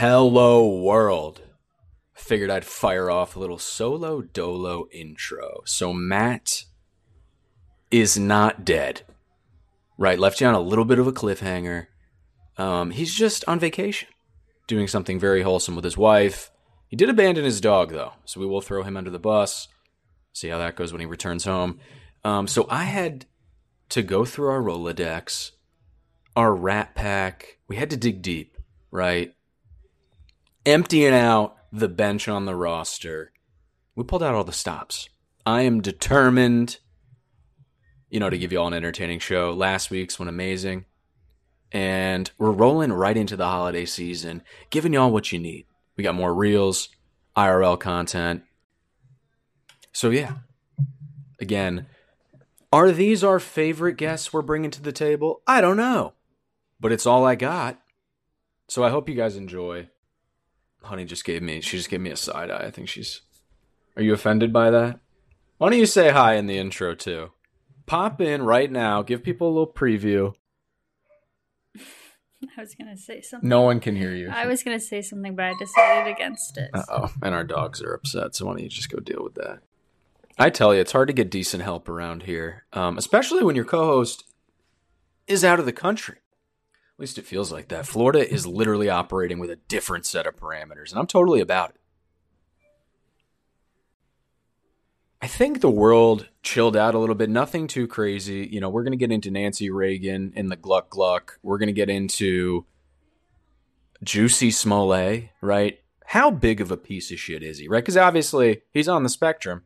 Hello, world. Figured I'd fire off a little solo dolo intro. So, Matt is not dead. Right, left you on a little bit of a cliffhanger. Um, he's just on vacation, doing something very wholesome with his wife. He did abandon his dog, though, so we will throw him under the bus. See how that goes when he returns home. Um, so I had to go through our Rolodex, our Rat Pack. We had to dig deep, right? Emptying out the bench on the roster. We pulled out all the stops. I am determined, you know, to give you all an entertaining show. Last week's went amazing. And we're rolling right into the holiday season, giving y'all what you need. We got more reels, IRL content. So, yeah. Again, are these our favorite guests we're bringing to the table? I don't know. But it's all I got. So I hope you guys enjoy. Honey just gave me, she just gave me a side eye. I think she's. Are you offended by that? Why don't you say hi in the intro too? Pop in right now, give people a little preview. I was gonna say something. No one can hear you. I was gonna say something, but I decided against it. Uh oh. And our dogs are upset, so why don't you just go deal with that? I tell you, it's hard to get decent help around here, um, especially when your co host is out of the country. At least it feels like that. Florida is literally operating with a different set of parameters, and I'm totally about it. I think the world chilled out a little bit. Nothing too crazy. You know, we're going to get into Nancy Reagan and the Gluck Gluck. We're going to get into Juicy Smollett, right? How big of a piece of shit is he, right? Because obviously he's on the spectrum.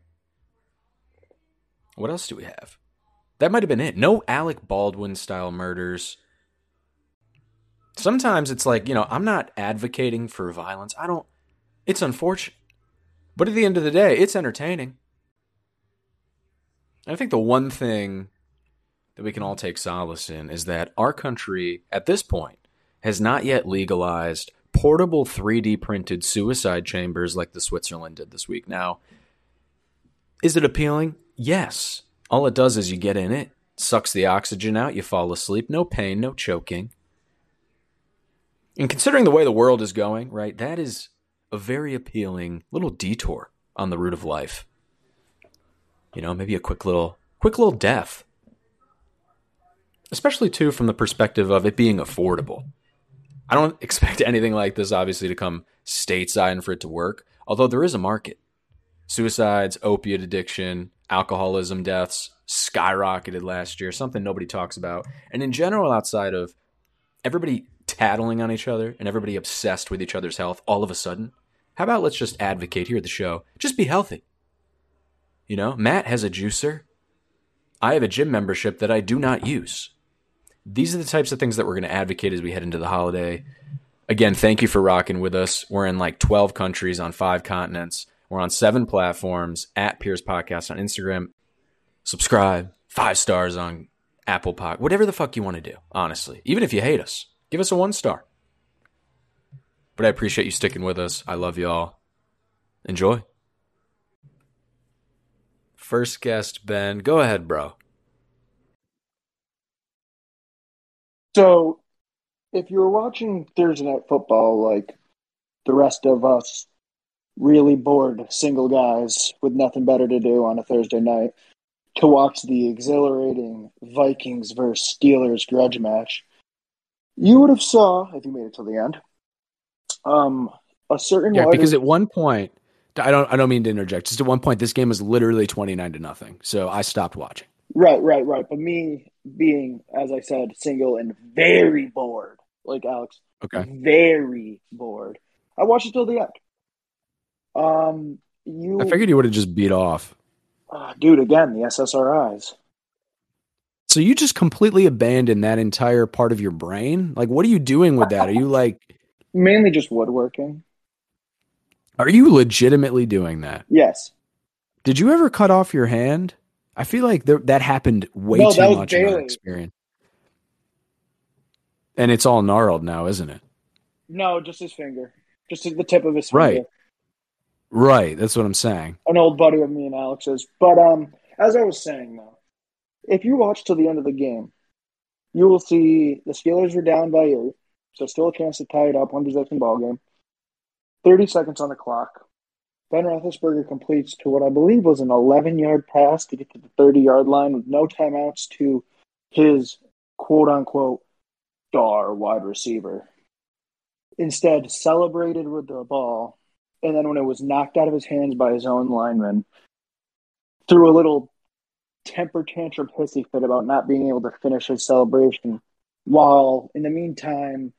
What else do we have? That might have been it. No Alec Baldwin style murders. Sometimes it's like, you know, I'm not advocating for violence. I don't, it's unfortunate. But at the end of the day, it's entertaining. I think the one thing that we can all take solace in is that our country, at this point, has not yet legalized portable 3D printed suicide chambers like the Switzerland did this week. Now, is it appealing? Yes. All it does is you get in it, sucks the oxygen out, you fall asleep, no pain, no choking. And considering the way the world is going, right, that is a very appealing little detour on the route of life. You know, maybe a quick little quick little death. Especially too from the perspective of it being affordable. I don't expect anything like this obviously to come stateside and for it to work, although there is a market. Suicides, opiate addiction, alcoholism deaths skyrocketed last year, something nobody talks about. And in general, outside of everybody tattling on each other and everybody obsessed with each other's health all of a sudden, how about let's just advocate here at the show? Just be healthy. You know, Matt has a juicer. I have a gym membership that I do not use. These are the types of things that we're going to advocate as we head into the holiday. Again, thank you for rocking with us. We're in like 12 countries on five continents. We're on seven platforms at Pierce Podcast on Instagram. Subscribe, five stars on Apple Pod, whatever the fuck you want to do, honestly. Even if you hate us, give us a one star. But I appreciate you sticking with us. I love y'all. Enjoy. First guest, Ben. Go ahead, bro. So, if you were watching Thursday Night Football like the rest of us really bored single guys with nothing better to do on a Thursday night to watch the exhilarating Vikings versus Steelers grudge match, you would have saw if you made it till the end. Um, a certain yeah, because at one point, I don't, I don't mean to interject. Just at one point, this game was literally twenty nine to nothing, so I stopped watching. Right, right, right. But me being, as I said, single and very bored, like Alex, okay, very bored. I watched it till the end. Um, you. I figured you would have just beat off. Uh, dude, again, the SSRIs. So you just completely abandon that entire part of your brain? Like, what are you doing with that? Are you like mainly just woodworking? Are you legitimately doing that? Yes. Did you ever cut off your hand? I feel like there, that happened way No, too much in my experience. And it's all gnarled now, isn't it? No, just his finger, just the tip of his finger. Right. Right. That's what I'm saying. An old buddy of me and Alex's. But um, as I was saying though, if you watch till the end of the game, you will see the Steelers are down by eight, so still a chance to tie it up, one possession ball game. 30 seconds on the clock. Ben Roethlisberger completes to what I believe was an 11 yard pass to get to the 30 yard line with no timeouts to his quote unquote star wide receiver. Instead, celebrated with the ball, and then when it was knocked out of his hands by his own lineman, threw a little temper tantrum hissy fit about not being able to finish his celebration. While in the meantime,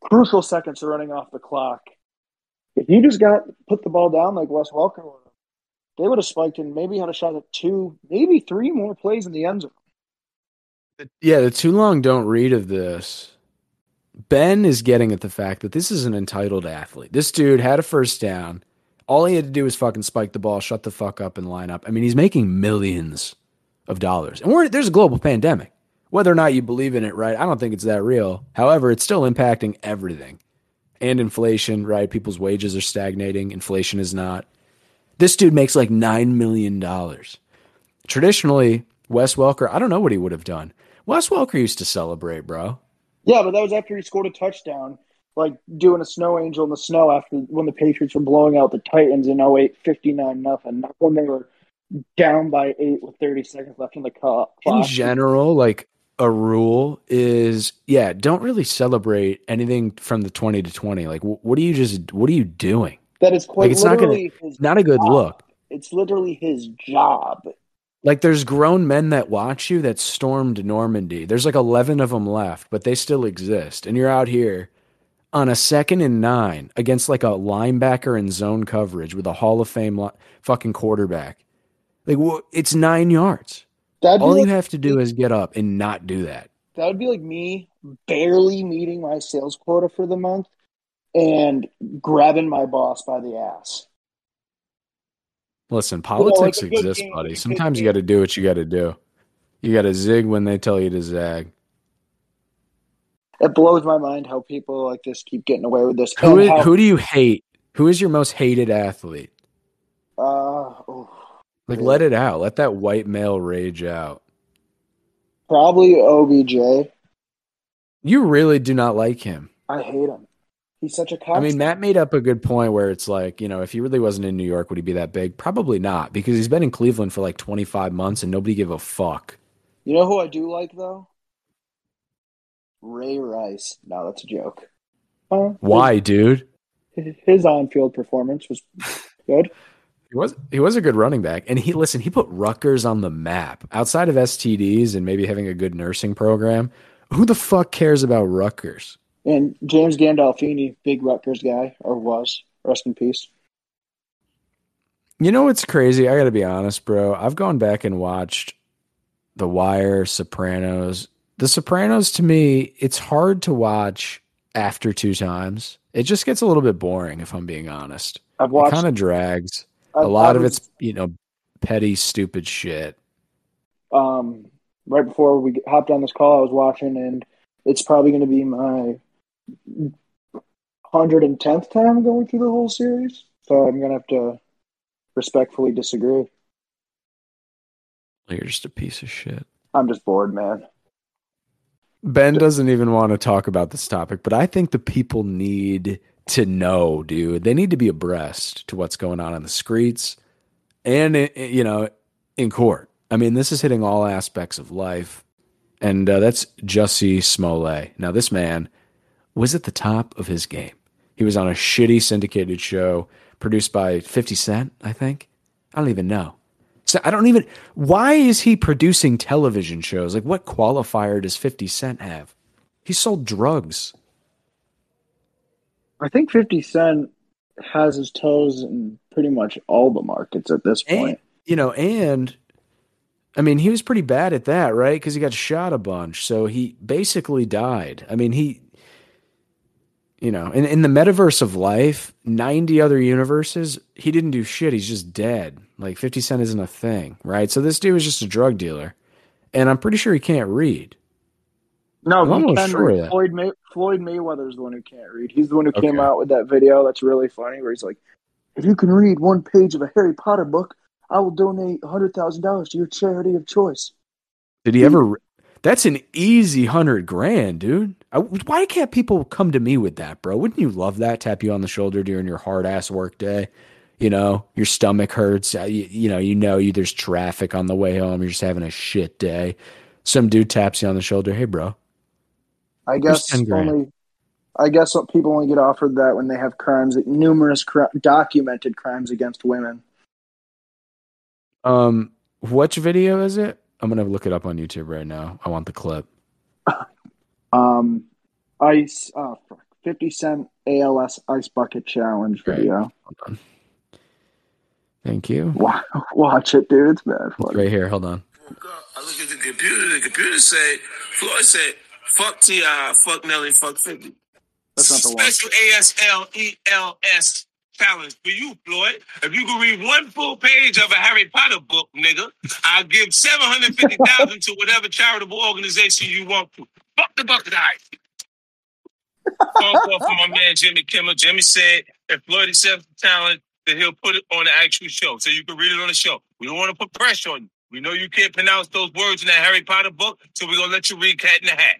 crucial seconds are running off the clock. If he just got put the ball down like Wes Welker, they would have spiked and maybe had a shot at two, maybe three more plays in the end zone. Yeah, the too long don't read of this. Ben is getting at the fact that this is an entitled athlete. This dude had a first down. All he had to do was fucking spike the ball, shut the fuck up, and line up. I mean, he's making millions of dollars. And we're, there's a global pandemic. Whether or not you believe in it, right? I don't think it's that real. However, it's still impacting everything. And inflation, right? People's wages are stagnating. Inflation is not. This dude makes like $9 million. Traditionally, Wes Welker, I don't know what he would have done. Wes Welker used to celebrate, bro. Yeah, but that was after he scored a touchdown, like doing a snow angel in the snow after when the Patriots were blowing out the Titans in 08, 59 nothing. Not when they were down by eight with 30 seconds left in the clock. In general, like a rule is, yeah, don't really celebrate anything from the 20 to 20. Like, what are you just, what are you doing? That is quite Like, it's not gonna, literally his not a good job. look. It's literally his job. Like there's grown men that watch you that stormed Normandy. There's like 11 of them left, but they still exist. And you're out here on a second and 9 against like a linebacker in zone coverage with a Hall of Fame li- fucking quarterback. Like wha- it's 9 yards. That'd be All you have to do is get up and not do that. That would be like me barely meeting my sales quota for the month and grabbing my boss by the ass. Listen, politics good exists, game, buddy. Sometimes you got to do what you got to do. You got to zig when they tell you to zag. It blows my mind how people like this keep getting away with this. Who is, how- who do you hate? Who is your most hated athlete? Like, Yeah. let it out. Let that white male rage out. probably OBJ. You really do not like him. I hate him. He's such a cock. I mean, Matt made up a good point where it's like, you know, if he really wasn't in New York, would he be that big? Probably not, because he's been in Cleveland for like 25 months and nobody gave a fuck. you know who I do like though? Ray Rice. No, that's a joke. Uh, Why, dude? His, his on-field performance was good. He was he was a good running back, and he listen. He put Rutgers on the map. Outside of STDs and maybe having a good nursing program, who the fuck cares about Rutgers? And James Gandolfini, big Rutgers guy, or was. Rest in peace. You know what's crazy? I got to be honest, bro. I've gone back and watched The Wire, Sopranos. The Sopranos to me, it's hard to watch after two times. It just gets a little bit boring if I'm being honest. I've It watched kind of drags. I- A lot I of it's, you know, petty, stupid shit. um, right before we hopped on this call, I was watching, and it's probably going to be my hundred and tenth time going through the whole series. So I'm going to have to respectfully disagree. You're just a piece of shit. I'm just bored, man. Ben doesn't even want to talk about this topic, but I think the people need to know, dude. They need to be abreast to what's going on in the streets and i- i- you know in court. I mean, this is hitting all aspects of life, and uh, that's Jussie Smollett. Now, this man was at the top of his game. He was on a shitty syndicated show produced by Fifty Cent, I think. I don't even know. So I don't even. Why is he producing television shows? Like, what qualifier does Fifty Cent have? He sold drugs. I think 50 Cent has his toes in pretty much all the markets at this And, point. you know, and I mean, he was pretty bad at that, right? Because he got shot a bunch. So he basically died. I mean, he, you know, in, in the metaverse of life, 90 other universes, he didn't do shit. He's just dead. Like 50 Cent isn't a thing, right? So this dude was just a drug dealer. And I'm pretty sure he can't read. No, I'm he can sure read. Floyd, May- Floyd Mayweather's the one who can't read. He's the one who came out with that video that's really funny where he's like, if you can read one page of a Harry Potter book, I will donate $100,000 to your charity of choice. Did he ever? That's an easy hundred grand, dude. I, why can't people come to me with that, bro? Wouldn't you love that? Tap you on the shoulder during your hard ass work day. You know, your stomach hurts. uh, You, you know, you know, you there's traffic on the way home. You're just having a shit day. Some dude taps you on the shoulder. Hey, bro. I guess only. I guess people only get offered that when they have crimes, numerous cri- documented crimes against women. Um, which video is it? I'm gonna look it up on YouTube right now. I want the clip. Um, ice, uh, fuck, fifty cent ALS ice bucket challenge Right. video. Hold on. Thank you. Wa- Watch it, dude. It's bad. It's right here. Hold on. I look at the computer. The computer say, Floyd said, "Fuck Ti, fuck Nelly, fuck 50." That's not the one. Special ASLELS challenge for you, Floyd. If you can read one full page of a Harry Potter book, nigga, I'll give seven hundred fifty thousand to whatever charitable organization you want to. Fuck the bucket ice. Phone call from my man Jimmy Kimmel. Jimmy said if Floyd accepts the challenge, then he'll put it on the actual show, so you can read it on the show. We don't want to put pressure on you. We know you can't pronounce those words in that Harry Potter book, so we're gonna let you read Cat in the Hat.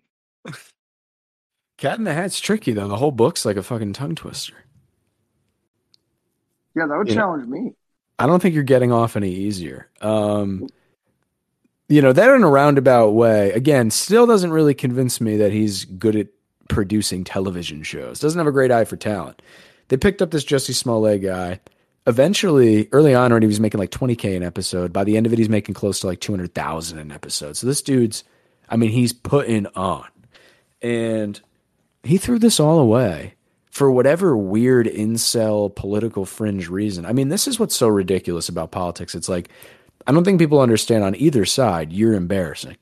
Cat in the Hat's tricky though. The whole book's like a fucking tongue twister. Yeah, that would You know- challenge me. I don't think you're getting off any easier. Um, you know, that in a roundabout way, again, still doesn't really convince me that he's good at producing television shows. Doesn't have a great eye for talent. They picked up this Jesse Smollett guy. Eventually, early on, when he was making like 20k an episode, by the end of it, he's making close to like 200,000 an episode. So this dude's, I mean, he's putting on, and he threw this all away for whatever weird incel political fringe reason. I mean, this is what's so ridiculous about politics. It's like, I don't think people understand on either side, you're embarrassing.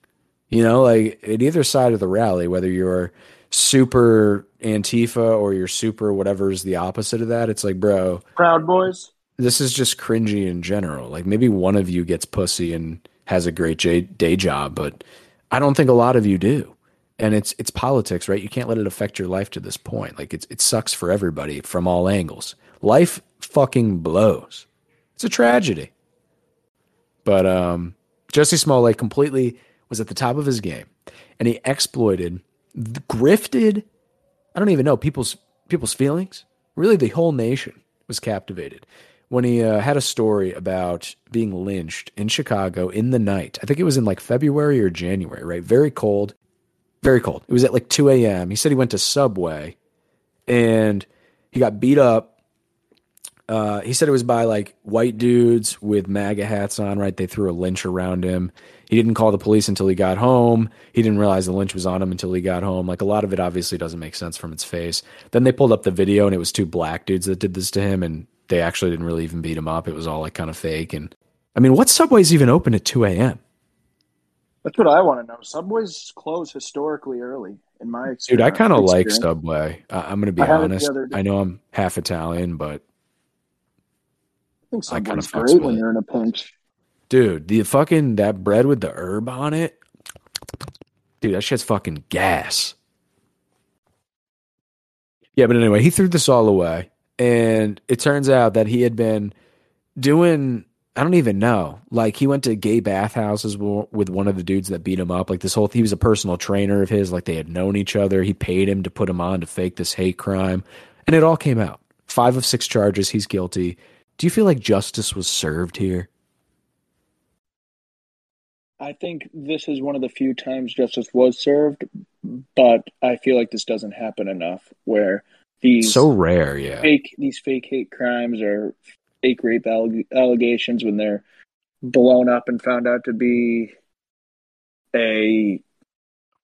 You know, like at either side of the rally, whether you're super Antifa or you're super whatever is the opposite of that, it's like, bro, Proud Boys. this is just cringy in general. Like maybe one of you gets pussy and has a great day job, but I don't think a lot of you do. And it's it's politics, right? You can't let it affect your life to this point. Like it's it sucks for everybody from all angles. Life fucking blows. It's a tragedy. But um Jesse Smollett completely was at the top of his game and he exploited grifted I don't even know people's people's feelings. Really, the whole nation was captivated when he uh, had a story about being lynched in Chicago in the night. I think it was in like February or January, right? Very cold, very cold. It was at like 2 a.m. He said he went to Subway and he got beat up. Uh, he said it was by like white dudes with MAGA hats on, right? They threw a lynch around him. He didn't call the police until he got home. He didn't realize the lynch was on him until he got home. Like a lot of it obviously doesn't make sense from its face. Then they pulled up the video and it was two black dudes that did this to him and they actually didn't really even beat him up. It was all like kind of fake. And I mean, what subway's even open at 2 a.m.? That's what I want to know. Subways close historically early, in my experience. Dude, I kind of like. Subway. I- I'm going to be I had it the honest. I know I'm half Italian, but I think Subway's fucks great when you're in a pinch. dude, the fucking that bread with the herb on it, dude, that shit's fucking gas. Yeah, but anyway, he threw this all away, and it turns out that he had been doing. I don't even know. Like he went to gay bathhouses with one of the dudes that beat him up. Like this whole, he was a personal trainer of his. Like they had known each other. He paid him to put him on to fake this hate crime, and it all came out. Five of six charges. He's guilty. Do you feel like justice was served here? I think this is one of the few times justice was served, but I feel like this doesn't happen enough where these So rare, yeah. fake these fake hate crimes or fake rape alleg- allegations when they're blown up and found out to be a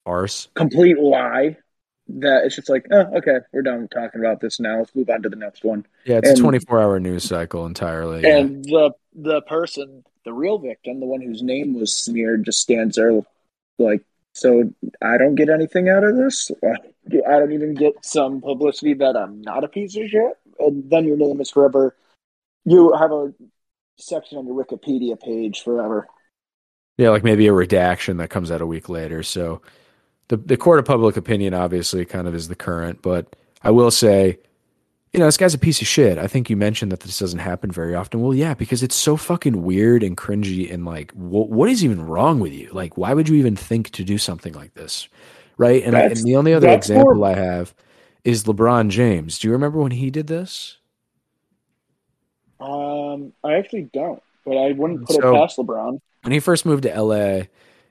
Farce. complete lie that it's just like oh okay we're done talking about this now let's move on to the next one Yeah, it's And- a 24 hour news cycle entirely. yeah. and the the person the real victim the one whose name was smeared just stands there like so i don't get anything out of this i don't even get some publicity that i'm not a piece of shit and then your name is forever you have a section on your wikipedia page forever yeah, like maybe a redaction that comes out a week later. So the the court of public opinion obviously kind of is the current, but I will say, you know, this guy's a piece of shit. I think you mentioned that this doesn't happen very often. Well, yeah, because it's so fucking weird and cringy and like, wh- what is even wrong with you? Like, why would you even think to do something like this? right? And, I, and the only other example more- I have is LeBron James. Do you remember when he did this? Um, I actually don't, but I wouldn't put So- it past LeBron. when he first moved to LA,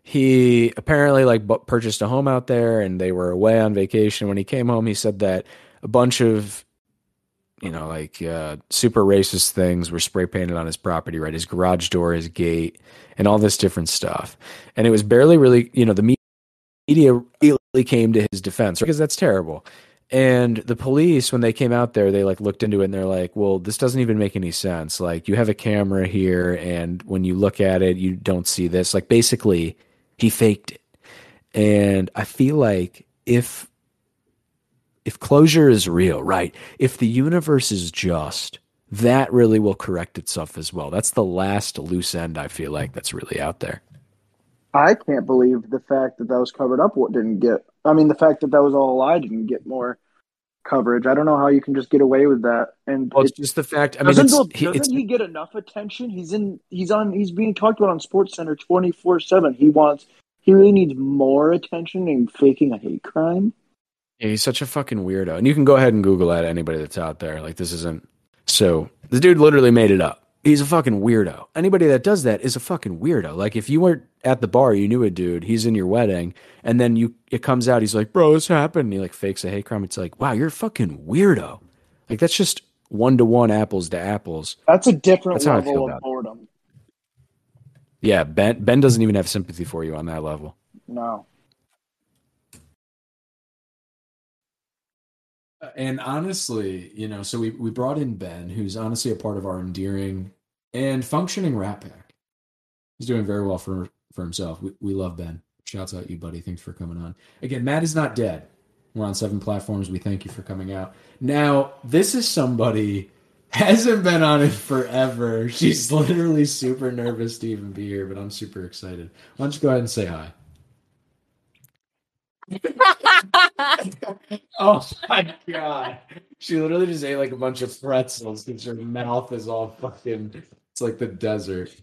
he apparently like bu- purchased a home out there and they were away on vacation. When he came home, he said that a bunch of you know like uh, super racist things were spray painted on his property, right? His garage door, his gate, and all this different stuff. And it was barely really, you know, the me- media really came to his defense because that's terrible. And the police, when they came out there, they like looked into it and they're like, well, this doesn't even make any sense. Like, you have a camera here, and when you look at it, you don't see this. Like, basically, he faked it. And I feel like if if closure is real, right? If the universe is just, that really will correct itself as well. That's the last loose end I feel like that's really out there. I can't believe the fact that that was covered up. What didn't get? I mean, the fact that that was all a lie didn't get more coverage. I don't know how you can just get away with that. And Well, it's it- just the fact. I mean, doesn't, it's, he, doesn't it's he get enough attention? He's in. He's on. He's being talked about on Sports Center twenty four seven. He wants. He really needs more attention in faking a hate crime. Yeah, he's such a fucking weirdo. And you can go ahead and Google that anybody that's out there. Like this isn't so the dude literally made it up. He's a fucking weirdo. Anybody that does that is a fucking weirdo. Like if you weren't at the bar, you knew a dude, he's in your wedding, and then you it comes out, he's like, Bro, this happened, and he like fakes a hate crime. It's like, wow, you're a fucking weirdo. Like that's just one to one apples to apples. That's a different That's how I feel level about of it. boredom. Yeah, Ben Ben doesn't even have sympathy for you on that level. No. And honestly, you know, so we, we brought in Ben, who's honestly a part of our endearing and functioning Rat Pack. He's doing very well for for himself. We, we love Ben. Shouts out you, buddy. Thanks for coming on. Again, Matt is not dead. We're on seven platforms. We thank you for coming out. Now, this is somebody hasn't been on it forever. She's literally super nervous to even be here, but I'm super excited. Why don't you go ahead and say hi? Oh my god. She literally just ate like a bunch of pretzels because her mouth is all fucking it's like the desert.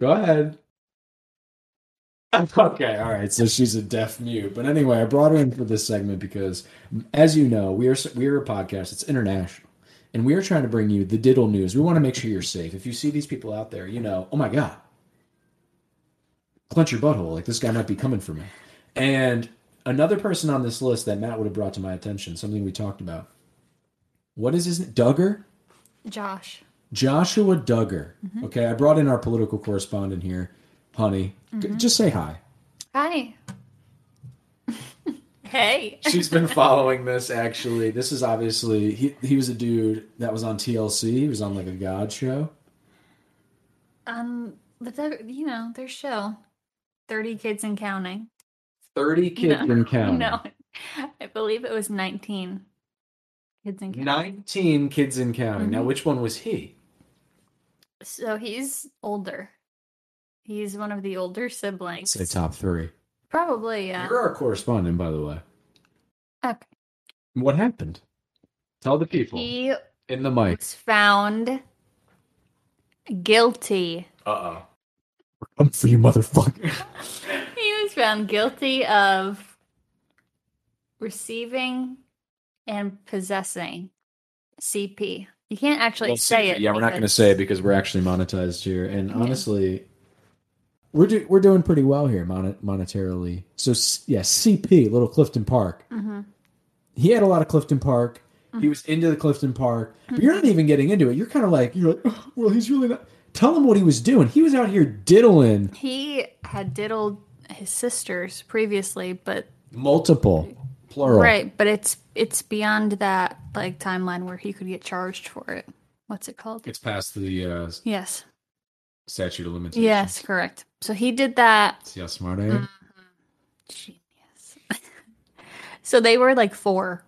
Go ahead. Okay, all right. So she's a deaf mute. But anyway, I brought her in for this segment because as you know, we are we are a podcast, it's international. And we are trying to bring you the diddle news. We want to make sure you're safe. If you see these people out there, you know, oh my god. Clench your butthole. Like this guy might be coming for me. And another person on this list that Matt would have brought to my attention, something we talked about. What is his name? Duggar? Josh. Joshua Duggar. Okay, I brought in our political correspondent here, honey. G- Just say hi. Hi. hey. She's been following this actually. This is obviously he he was a dude that was on TLC. He was on like a God show. Um, but they're, you know, their show, Thirty Kids and Counting. 30 kids no, and counting. No, I believe it was nineteen kids in county. 19 kids in county. Now Mhm. which one was he? So he's older. He's one of the older siblings. Say top 3. Probably, yeah. You're our correspondent by the way. Okay. What happened? Tell the people He in the mic. was found guilty. Uh-oh. Come for you motherfucker. Found guilty of receiving and possessing CP. You can't actually Well, say it. Yeah, we're not going to say it because we're actually monetized here, and Yeah. honestly, we're do- we're doing pretty well here mon- monetarily. So yeah, CP, Little Clifton Park. Mhm. He had a lot of Clifton Park. He was into the Clifton Park, but you're not even getting into it. You're kind of like you're like, "Oh, well, he's really not. Tell him what he was doing. He was out here diddling He had diddled his sisters previously, but multiple, plural. right, but it's it's beyond that like timeline where he could get charged for it. What's it called? It's past the uh, Yes. statute of limitations. Yes, correct. So he did that. See how smart I am. Genius. so they were like four.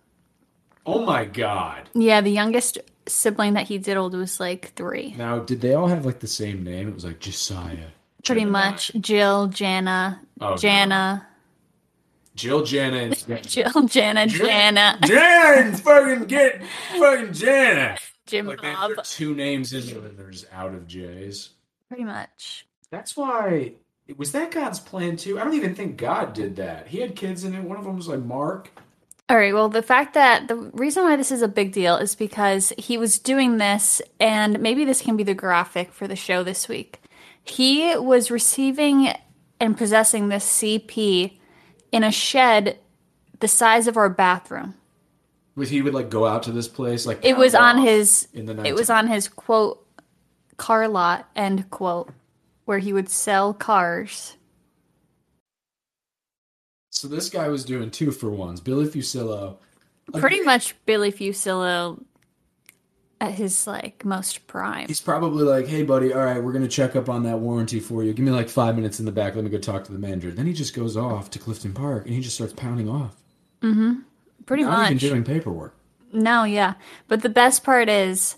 Oh my god! Yeah, the youngest sibling that he diddled was like three. Now, did they all have like the same name? It was like Josiah. Pretty much. Jill, Jana, Oh, Jana, Jill, Jana, and Jill, Jana, Jana, Jan, fucking get fucking Jana. Jim Like Bob. two names in there and out of J's. Pretty much. That's why Was that God's plan too? I don't even think God did that. He had kids in it. One of them was like Mark. All right. Well, the fact that the reason why this is a big deal is because he was doing this, and maybe this can be the graphic for the show this week. He was receiving and possessing this CP in a shed the size of our bathroom. Was he would like go out to this place like It was on his. in the It was on his quote car lot end quote where he would sell cars. So this guy was doing two for ones. Billy Fuccillo. Pretty much Billy Fuccillo at his like most prime. He's probably like, "Hey, buddy, all right, we're gonna check up on that warranty for you. Give me like five minutes in the back. Let me go talk to the manager." Then he just goes off to Clifton Park and he just starts pounding off. Mm-hmm. Pretty Not even much. doing paperwork. No, yeah. But the best part is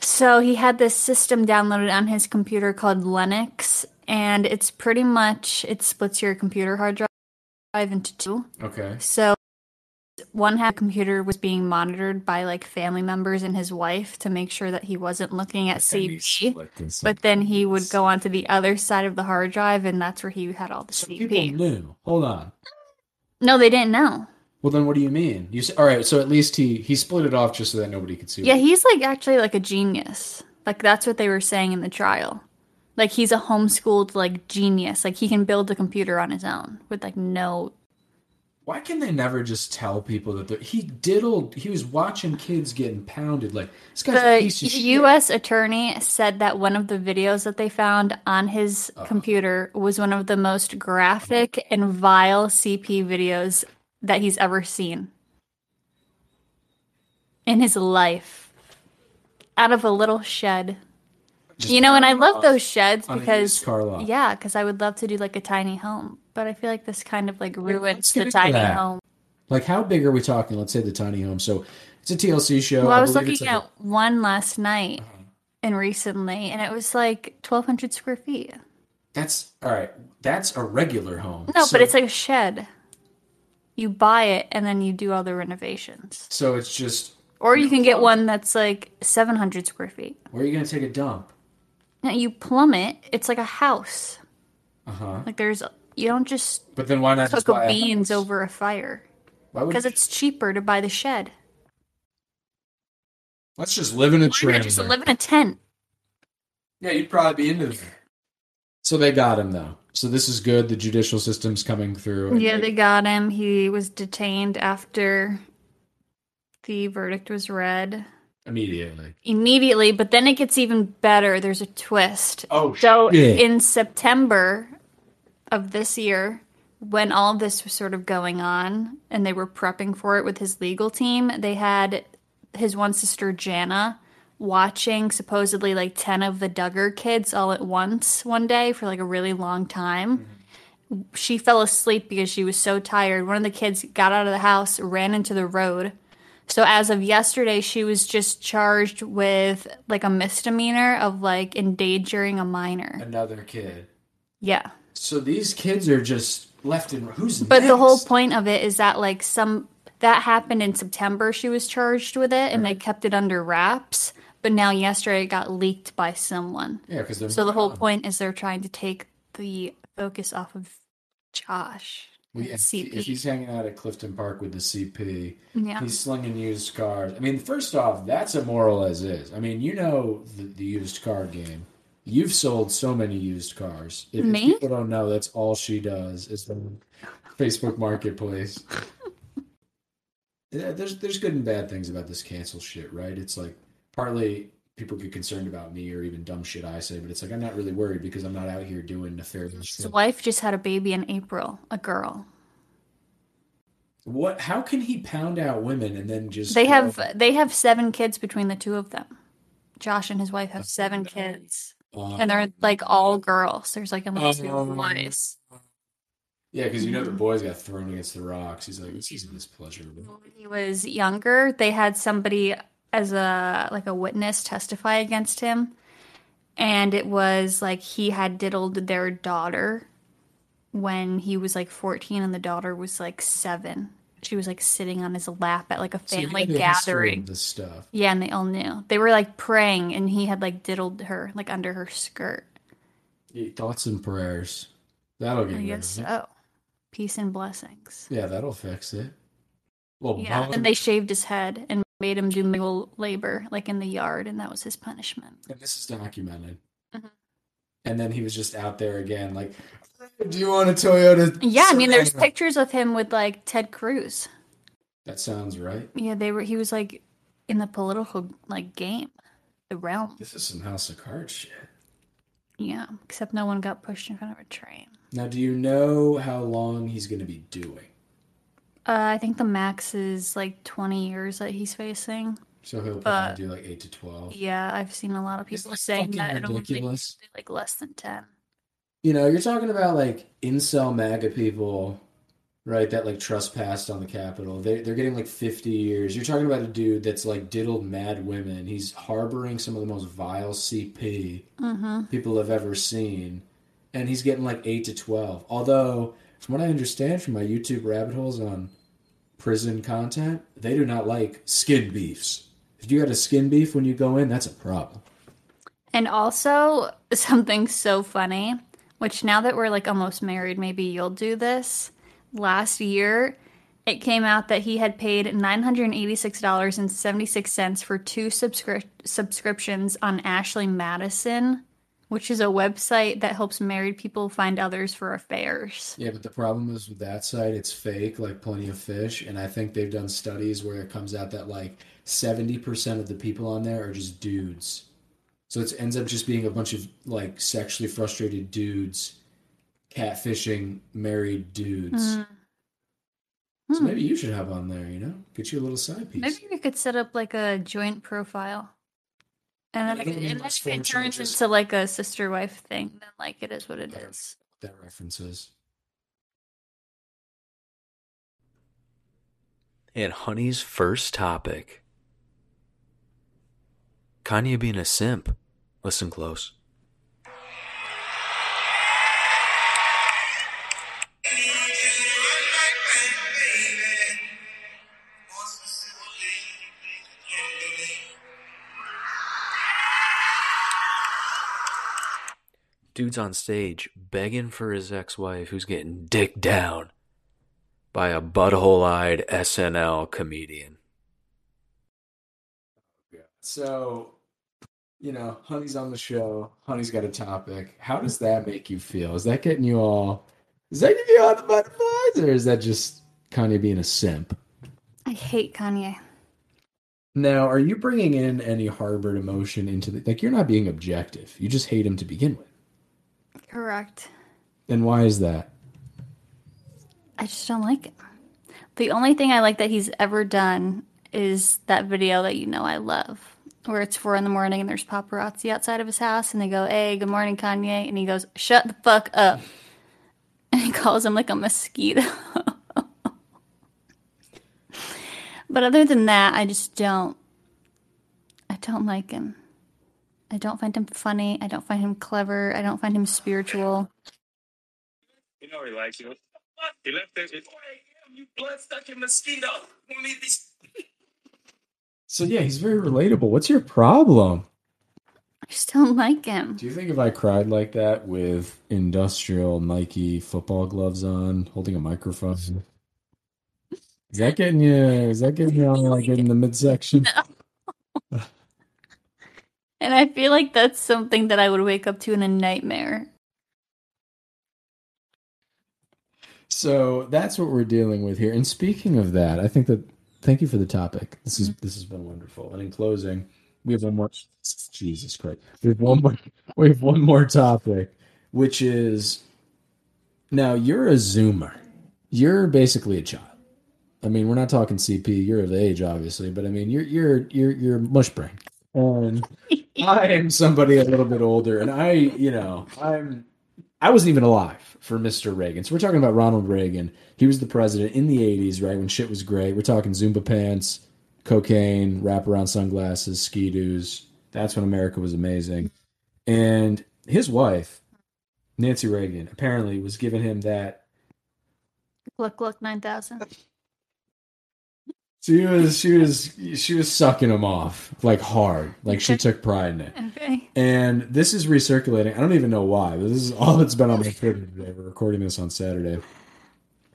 so he had this system downloaded on his computer called Linux and it's pretty much it splits your computer hard drive into two. Okay. So one half computer was being monitored by like family members and his wife to make sure that he wasn't looking at CP. But then he would go onto the other side of the hard drive and that's where he had all the Some people CP. knew. Hold on. No, they didn't know. Well, then what do you mean? You say, all right. So at least he he split it off just so that nobody could see. Yeah, it. he's like actually like a genius. Like that's what they were saying in the trial. Like he's a homeschooled like genius. Like he can build a computer on his own with like no Why can they never just tell people that he diddled? He was watching kids getting pounded. Like this guy's a the piece of shit. US attorney said that one of the videos that they found on his uh-huh. computer was one of the most graphic and vile CP videos that he's ever seen in his life. Out of a little shed. Just You know, and I love those sheds because used car lot. yeah, because I would love to do like a tiny home, but I feel like this kind of like ruins the tiny that. home. Like how big are we talking? Let's say the tiny home. So it's a TLC show. Well, I was believe looking it's like a- Uh-huh. at one last night and recently, and it was like twelve hundred square feet. That's all right. That's a regular home. No, So- but it's like a shed. You buy it and then you do all the renovations, so it's just or you can get one that's like seven hundred square feet. where are you gonna take a dump? Now you plumb it; it's like a house. Uh huh. Like there's you don't just But then why not just cook a beans over a fire Why would because it's cheaper to buy the shed. let's just live in a trailer. just live in a tent? Yeah, you'd probably be into that. So they got him though. So this is good. The judicial system's coming through. Yeah, they got him. He was detained after the verdict was read immediately. immediately, but then it gets even better. There's a twist. Oh, So shit. in September of this year, when all this was sort of going on and they were prepping for it with his legal team, they had his one sister Jana watching supposedly like 10 of the Duggar kids all at once one day for like a really long time. She fell asleep because she was so tired. One of the kids got out of the house, ran into the road. So as of yesterday, she was just charged with like a misdemeanor of like endangering a minor. Another kid. Yeah. So these kids are just left in who's But the whole point of it is that like some that happened in September she was charged with it and they kept it under wraps, but now yesterday it got leaked by someone. Yeah, because So the whole point is they're trying to take the focus off of Josh. And yeah, if if he's hanging out at Clifton Park with the CP, Yeah. he's slinging used cars. I mean, first off, that's immoral as is. I mean, you know the, the used car game. You've sold so many used cars. If, if Me? people don't know, that's all she does is the Facebook Marketplace. Yeah, there's there's good and bad things about this cancel shit, right? It's like partly people get concerned about me or even dumb shit I say, but it's like I'm not really worried because I'm not out here doing nefarious His shit. wife just had a baby in April, a girl. What? How can he pound out women and then just They go- have they have seven kids between the two of them. Josh and his wife have seven kids. And they're like all girls. There's like only two Um, boys. Yeah, because you know the boys got thrown against the rocks. He's like, this pleasurable. when he was younger, they had somebody as a like a witness testify against him, and it was like he had diddled their daughter when he was like 14 and the daughter was like 7. She was like sitting on his lap at like a So family history gathering. This stuff. Yeah, and they all knew. They were like praying and he had like diddled her like under her skirt. Yeah, Thoughts and prayers. That'll get I guess so. Peace and blessings. Yeah, that'll fix it. Well, Yeah, and they shaved his head and made him do manual labor, like in the yard, and that was his punishment. and this is documented. Mhm. And then he was just out there again, like, "Do you want a Toyota?" Yeah, I mean, there's Sedan?" pictures of him with like Ted Cruz. That sounds right. Yeah, they were. He was like in the political like game, the realm. This is some House of Cards shit. Yeah, except no one got pushed in front of a train. Now, do you know how long he's going to be doing? Uh, I think the max is like 20 years that he's facing. So he'll probably Uh, do like eight to twelve. Yeah, I've seen a lot of people saying fucking that it'll be ridiculous. like less than 10. You know, you're talking about like incel MAGA people, right? That like trespassed on the Capitol. They they're getting like 50 years. You're talking about a dude that's like diddled mad women. He's harboring some of the most vile CP Mm-hmm. people have ever seen, and he's getting like eight to 12. Although, from what I understand from my YouTube rabbit holes on prison content, they do not like skin beefs. If you got a skin beef when you go in, that's a problem. And also something so funny, which now that we're like almost married, maybe you'll do this. Last year, it came out that he had paid $986.76 for two subscri- subscriptions on Ashley Madison, which is a website that helps married people find others for affairs. Yeah, but the problem is with that site, it's fake, like Plenty of Fish, and I think they've done studies where it comes out that like 70% of the people on there are just dudes. So it ends up just being a bunch of like sexually frustrated dudes catfishing married dudes. Mm. So Hmm. maybe you should have on there, you know? Get you a little side piece. Maybe we could set up like a joint profile. And then, I if, don't and need then much if it turns just- into like a sister wife thing, then like it is what it Yeah. is. that references. And Honey's first topic Kanye being a simp. Listen close. Dude's on stage begging for his ex wife who's getting dicked down by a butthole eyed SNL comedian. So, you know, Honey's on the show. Honey's got a topic. How does that make you feel? Is that getting you all? Is that giving you all the butterflies, or is that just Kanye being a simp? I hate Kanye. Now, are you bringing in any harbored emotion into the like? You're not being objective. You just hate him to begin with. Correct. And why is that? I just don't like it. The only thing I like that he's ever done is that video that you know I love, where it's four in the morning and there's paparazzi outside of his house and they go, Hey, good morning, Kanye. And he goes, Shut the fuck up. And he calls him like a mosquito. but other than that, I just don't. I don't like him. I don't find him funny. I don't find him clever. I don't find him spiritual. You know he likes you. He left it. it- You blood sucking mosquito. Won't eat these- So yeah, he's very relatable. What's your problem? I just don't like him. Do you think if I cried like that with industrial Nike football gloves on, holding a microphone, is that getting you? Is that getting you on like in the midsection? And I feel like that's something that I would wake up to in a nightmare. So that's what we're dealing with here. And speaking of that, I think that thank you for the topic. This is mm-hmm. this has been wonderful. And in closing, we have one more. Jesus Christ, we have one more. We have one more topic, which is now you're a Zoomer. You're basically a child. I mean, we're not talking CP. You're of age, obviously, but I mean, you're you're you're you're mush brain. And I am somebody a little bit older, and I, you know, I'm I wasn't even alive for Mr. Reagan. So we're talking about Ronald Reagan. He was the president in the 80s, right? When shit was great. We're talking Zubaz pants, cocaine, wraparound sunglasses, ski-doos. That's when America was amazing. And his wife, Nancy Reagan, apparently was giving him that Look, look, 9000. She was she was she was sucking him off like hard, like she took pride in it. Okay. And this is recirculating. I don't even know why, this is all that's been on my Twitter today. We're recording this on Saturday.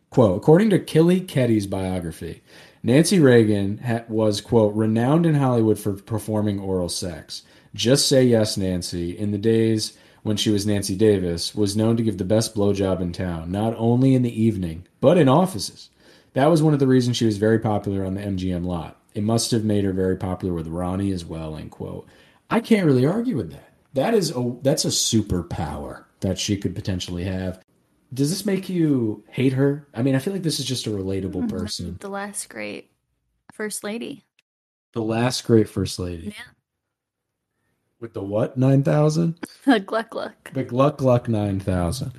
Quote, according to Kelly Ketty's biography, Nancy Reagan ha- was, quote, renowned in Hollywood for performing oral sex. Just Say Yes, Nancy, in the days when she was Nancy Davis, was known to give the best blowjob in town, not only in the evening, but in offices. That was one of the reasons she was very popular on the MGM lot. It must have made her very popular with Ronnie as well, end quote. I can't really argue with that. That is a that's a superpower that she could potentially have. Does this make you hate her? I mean, I feel like this is just a relatable person. The last great first lady. The last great first lady. Yeah. With the what? 9000? The Gluck Gluck. The Gluck Gluck 9000.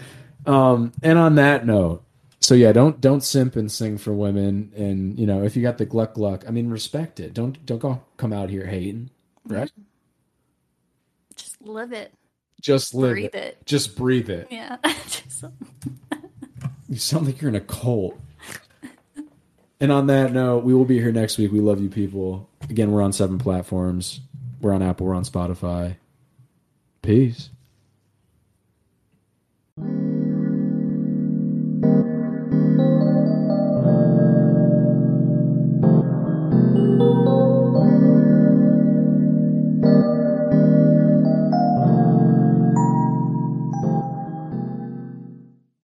Um and on that note, so yeah, don't don't simp and sing for women and you know, if you got the Gluck Gluck, I mean respect it. Don't don't go come out here hating, right? Just live it. Just live Breathe it. it. Just breathe it. Yeah. Just- You sound like you're in a cult. and on that note, we will be here next week. We love you people. Again, we're on seven platforms. We're on Apple, we're on Spotify. Peace.